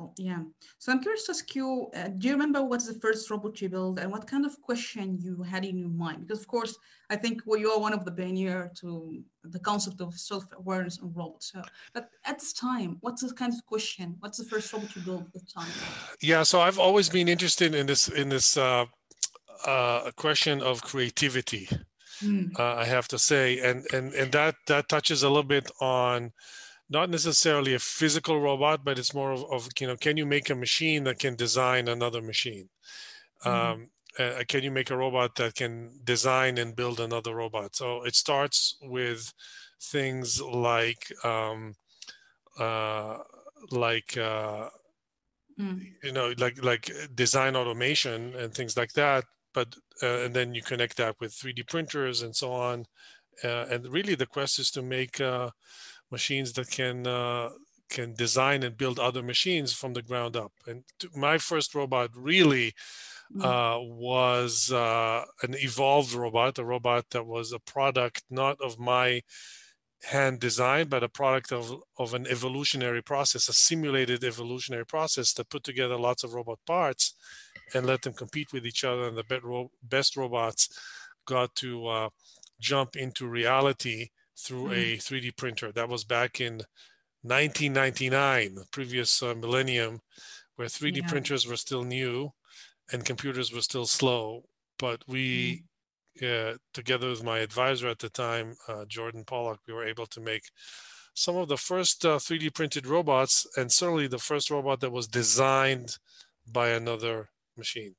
Wonderful. Yeah. So I'm curious to ask you, uh, do you remember what's the first robot you built and what kind of question you had in your mind? Because of course, I think well, you are one of the pioneer to the concept of self-awareness in robots. So, but at this time, what's the kind of question? What's the first robot you built at the time? Yeah. So I've always been interested in this, in this uh, uh, question of creativity. Mm. Uh, I have to say, and and and that that touches a little bit on not necessarily a physical robot, but it's more of, of you know, can you make a machine that can design another machine? Mm-hmm. Um, uh, can you make a robot that can design and build another robot? So it starts with things like um, uh, like uh, mm. you know like like design automation and things like that. But uh, and then you connect that with 3D printers and so on. Uh, and really, the quest is to make uh, machines that can uh, can design and build other machines from the ground up. And my first robot really mm. uh, was uh, an evolved robot, a robot that was a product not of my hand design, but a product of, of an evolutionary process, a simulated evolutionary process that put together lots of robot parts and let them compete with each other. And the best robots got to uh, jump into reality through mm. a 3D printer. That was back in 1999, the previous uh, millennium, where 3D yeah. printers were still new and computers were still slow. But we, mm. uh, together with my advisor at the time, uh, Jordan Pollack, we were able to make some of the first 3D uh, printed robots, and certainly the first robot that was designed by another machine.